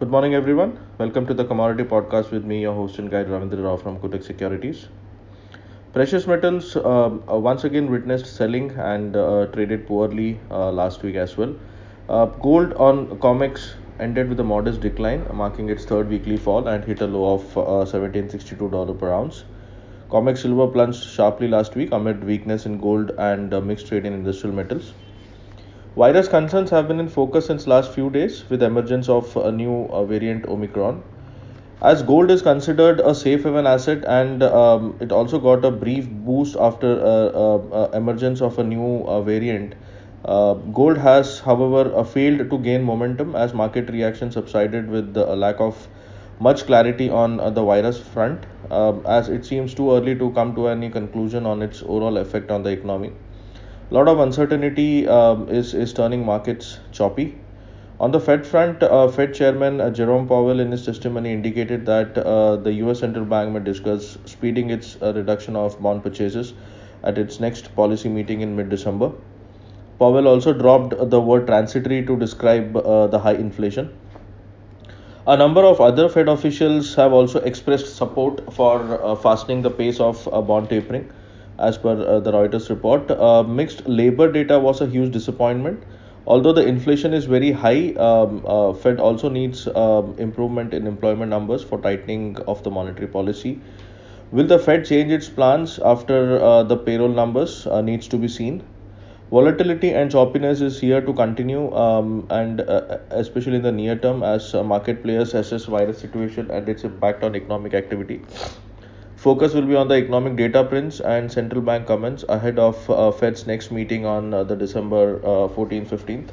Good morning, everyone. Welcome to the Commodity Podcast with me, your host and guide Ravindra Rao from Kotak Securities. Precious metals um, uh, once again witnessed selling and uh, traded poorly uh, last week as well. Uh, gold on COMEX ended with a modest decline, marking its third weekly fall and hit a low of uh, $1762 per ounce. COMEX silver plunged sharply last week amid weakness in gold and uh, mixed trade in industrial metals. Virus concerns have been in focus since last few days with emergence of a new uh, variant Omicron. As gold is considered a safe haven asset, and um, it also got a brief boost after uh, uh, uh, emergence of a new uh, variant. Uh, gold has, however, uh, failed to gain momentum as market reaction subsided with the lack of much clarity on uh, the virus front, um, as it seems too early to come to any conclusion on its overall effect on the economy. A lot of uncertainty um, is, is turning markets choppy. On the Fed front, uh, Fed Chairman uh, Jerome Powell in his testimony indicated that uh, the US central bank may discuss speeding its uh, reduction of bond purchases at its next policy meeting in mid December. Powell also dropped the word transitory to describe uh, the high inflation. A number of other Fed officials have also expressed support for uh, fastening the pace of bond tapering, as per uh, the Reuters report. Uh, mixed labor data was a huge disappointment. Although the inflation is very high, um, uh, Fed also needs um, improvement in employment numbers for tightening of the monetary policy. Will the Fed change its plans after uh, the payroll numbers uh, needs to be seen? Volatility and choppiness is here to continue, um, and uh, especially in the near term, as market players assess virus situation and its impact on economic activity. Focus will be on the economic data prints and central bank comments ahead of uh, Fed's next meeting on uh, the December uh, 14th 15th.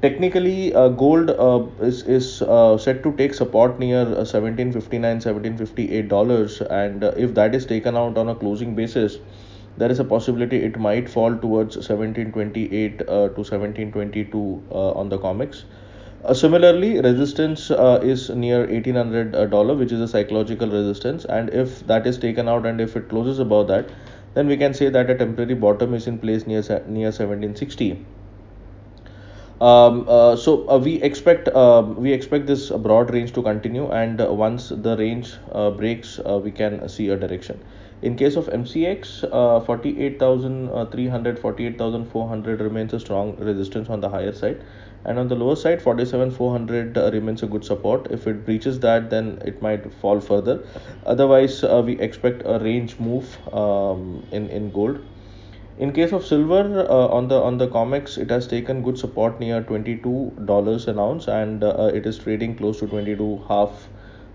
Technically, uh, gold uh, is, is uh, set to take support near uh, 1759 dollars, and if that is taken out on a closing basis, there is a possibility it might fall towards 1728 uh, to 1722 uh, on the COMEX. Uh, similarly, resistance uh, is near 1800 dollar, which is a psychological resistance, and if that is taken out and if it closes above that, then we can say that a temporary bottom is in place near near 1760 um, uh, so uh, we expect uh, we expect this broad range to continue, and uh, once the range uh, breaks, uh, we can see a direction. In case of MCX, uh, 48,300, 48,400 remains a strong resistance on the higher side, and on the lower side, 47,400 uh, remains a good support. If it breaches that, then it might fall further. Otherwise, uh, we expect a range move um, in in gold. In case of silver, uh, on the on the COMEX, it has taken good support near twenty two dollars an ounce, and uh, it is trading close to twenty two half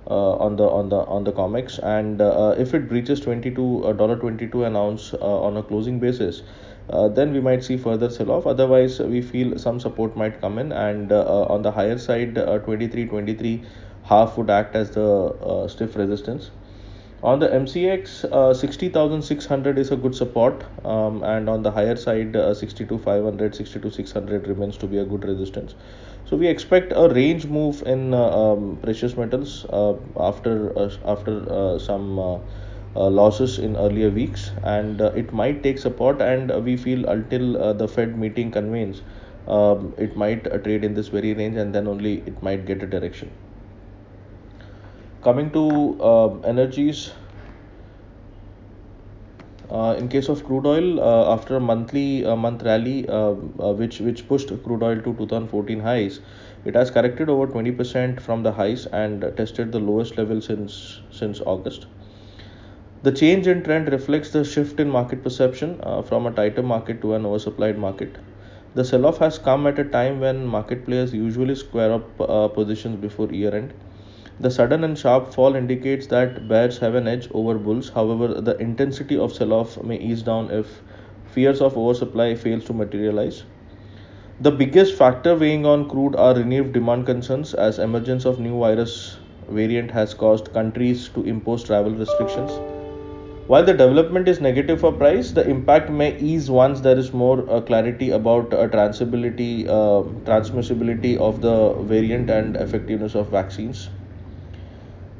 uh, on the on the on the COMEX. And uh, if it breaches twenty two uh, dollar twenty two an ounce uh, on a closing basis, uh, then we might see further sell off. Otherwise, we feel some support might come in, and uh, uh, on the higher side, uh, 23 twenty-three half would act as the stiff resistance on the MCX, uh, 60,600 is a good support, um, and on the higher side, uh, 62,500, 62,600 remains to be a good resistance. So we expect a range move in uh, um, precious metals uh, after after some losses in earlier weeks, and uh, it might take support. And uh, we feel until uh, the Fed meeting convenes, um, it might uh, trade in this very range, and then only it might get a direction. Coming to uh, energies, uh, in case of crude oil, uh, after a monthly uh, month rally, uh, uh, which which pushed crude oil to 2014 highs, it has corrected over 20% from the highs and tested the lowest level since since August. The change in trend reflects the shift in market perception uh, from a tighter market to an oversupplied market. The sell off has come at a time when market players usually square up uh, positions before year end. The sudden and sharp fall indicates that bears have an edge over bulls. However, the intensity of sell off may ease down if fears of oversupply fails to materialize. The biggest factor weighing on crude are renewed demand concerns as emergence of new virus variant has caused countries to impose travel restrictions. While the development is negative for price, the impact may ease once there is more uh, clarity about uh, transmissibility, uh, transmissibility of the variant and effectiveness of vaccines.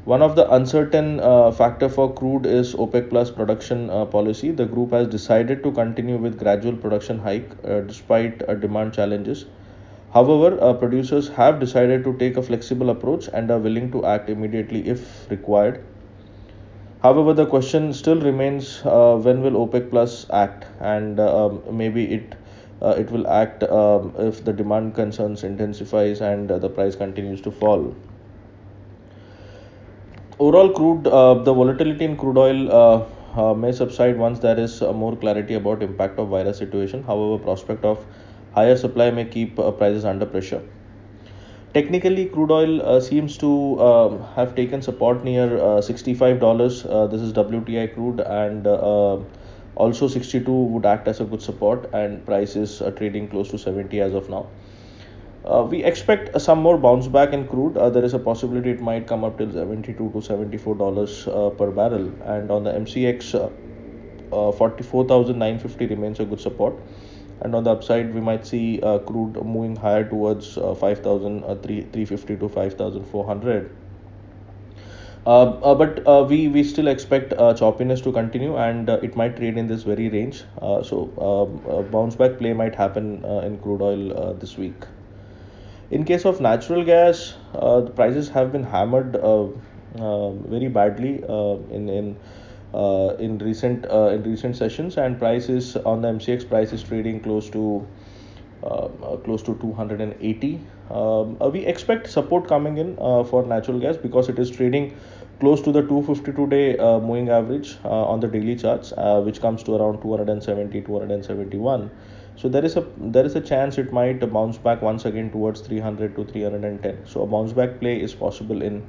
One of the uncertain uh, factor for crude is OPEC Plus production uh, policy. The group has decided to continue with gradual production hike uh, despite demand challenges. However, producers have decided to take a flexible approach and are willing to act immediately if required. However, the question still remains uh, when will OPEC Plus act, and uh, um, maybe it uh, it will act um, if the demand concerns intensifies and uh, the price continues to fall. Overall, crude uh, the volatility in crude oil uh, may subside once there is more clarity about impact of virus situation. However, prospect of higher supply may keep prices under pressure. Technically, crude oil uh, seems to um, have taken support near uh, $65. Uh, this is WTI crude, and uh, also 62 would act as a good support, and price is trading close to 70 as of now. We expect some more bounce back in crude. There is a possibility it might come up till 72 to 74 dollars per barrel, and on the MCX, uh, uh, 44,950 remains a good support and on the upside we might see uh, crude moving higher towards uh, 5350 to 5400 uh, uh, but uh, we we still expect uh, choppiness to continue and uh, it might trade in this very range. Uh, so a bounce back play might happen uh, in crude oil uh, this week. In case of natural gas uh, the prices have been hammered uh, uh, very badly uh, in in uh, in recent uh, in recent sessions and prices on the MCX price is trading close to uh, uh, close to 280 um, uh, we expect support coming in uh, for natural gas because it is trading close to the 252 day uh, moving average uh, on the daily charts uh, which comes to around 270 271 so there is a there is a chance it might bounce back once again towards 300 to 310 so a bounce back play is possible in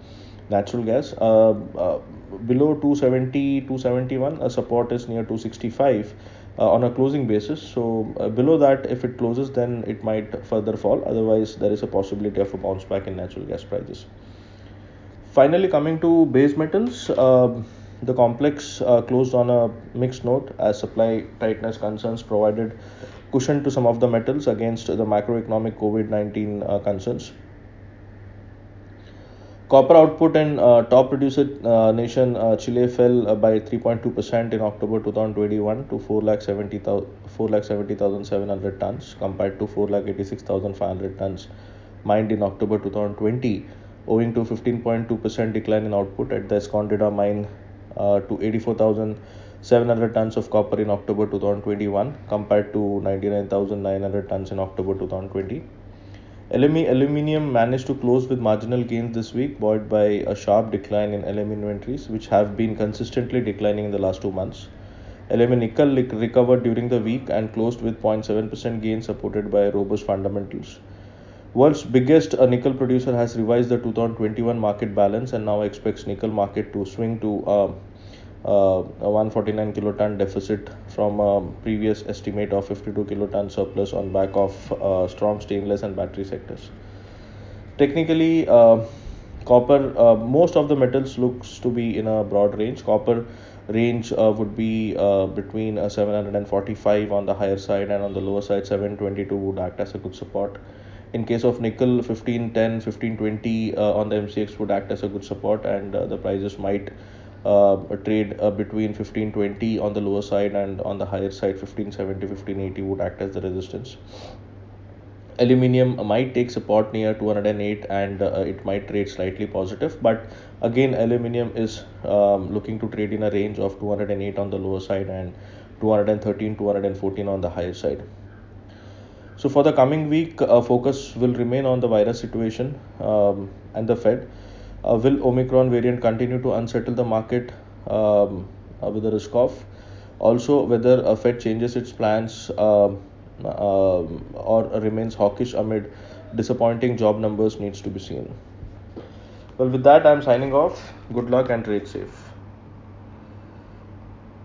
natural gas. Uh, uh, below 270 271 a support is near 265 uh, on a closing basis. So uh, below that if it closes then it might further fall. Otherwise there is a possibility of a bounce back in natural gas prices. Finally coming to base metals uh, the complex closed on a mixed note as supply tightness concerns provided cushion to some of the metals against the macroeconomic covid-19 uh, concerns Copper output in uh, top producer uh, nation uh, Chile fell uh, by 3.2% in October 2021 to 4,70,700 tons compared to 4,86,500 tons mined in October 2020, owing to 15.2% decline in output at the Escondida mine uh, to 84,700 tons of copper in October 2021 compared to 99,900 tons in October 2020. LME aluminium managed to close with marginal gains this week, buoyed by a sharp decline in LME inventories, which have been consistently declining in the last two months. LME nickel recovered during the week and closed with 0.7% gain, supported by robust fundamentals. World's biggest uh, nickel producer has revised the 2021 market balance and now expects nickel market to swing to uh, uh, a 149 kiloton deficit from a previous estimate of 52 kiloton surplus on back of uh, strong stainless and battery sectors. Technically, uh, copper, uh, most of the metals looks to be in a broad range. Copper range uh, would be uh, between 745 on the higher side and on the lower side 722 would act as a good support in case of nickel 1510 1520 uh, on the mcx would act as a good support and the prices might uh, trade uh, between 1520 on the lower side and on the higher side 1570 1580 would act as the resistance. Aluminium might take support near 208 and uh, it might trade slightly positive but again aluminium is um, looking to trade in a range of 208 on the lower side and 213 214 on the higher side. So for the coming week uh, focus will remain on the virus situation um, and the fed will omicron variant continue to unsettle the market um, uh, with the risk of also whether a fed changes its plans um, um, or remains hawkish amid disappointing job numbers needs to be seen. Well, with that, I'm signing off. Good luck and trade safe.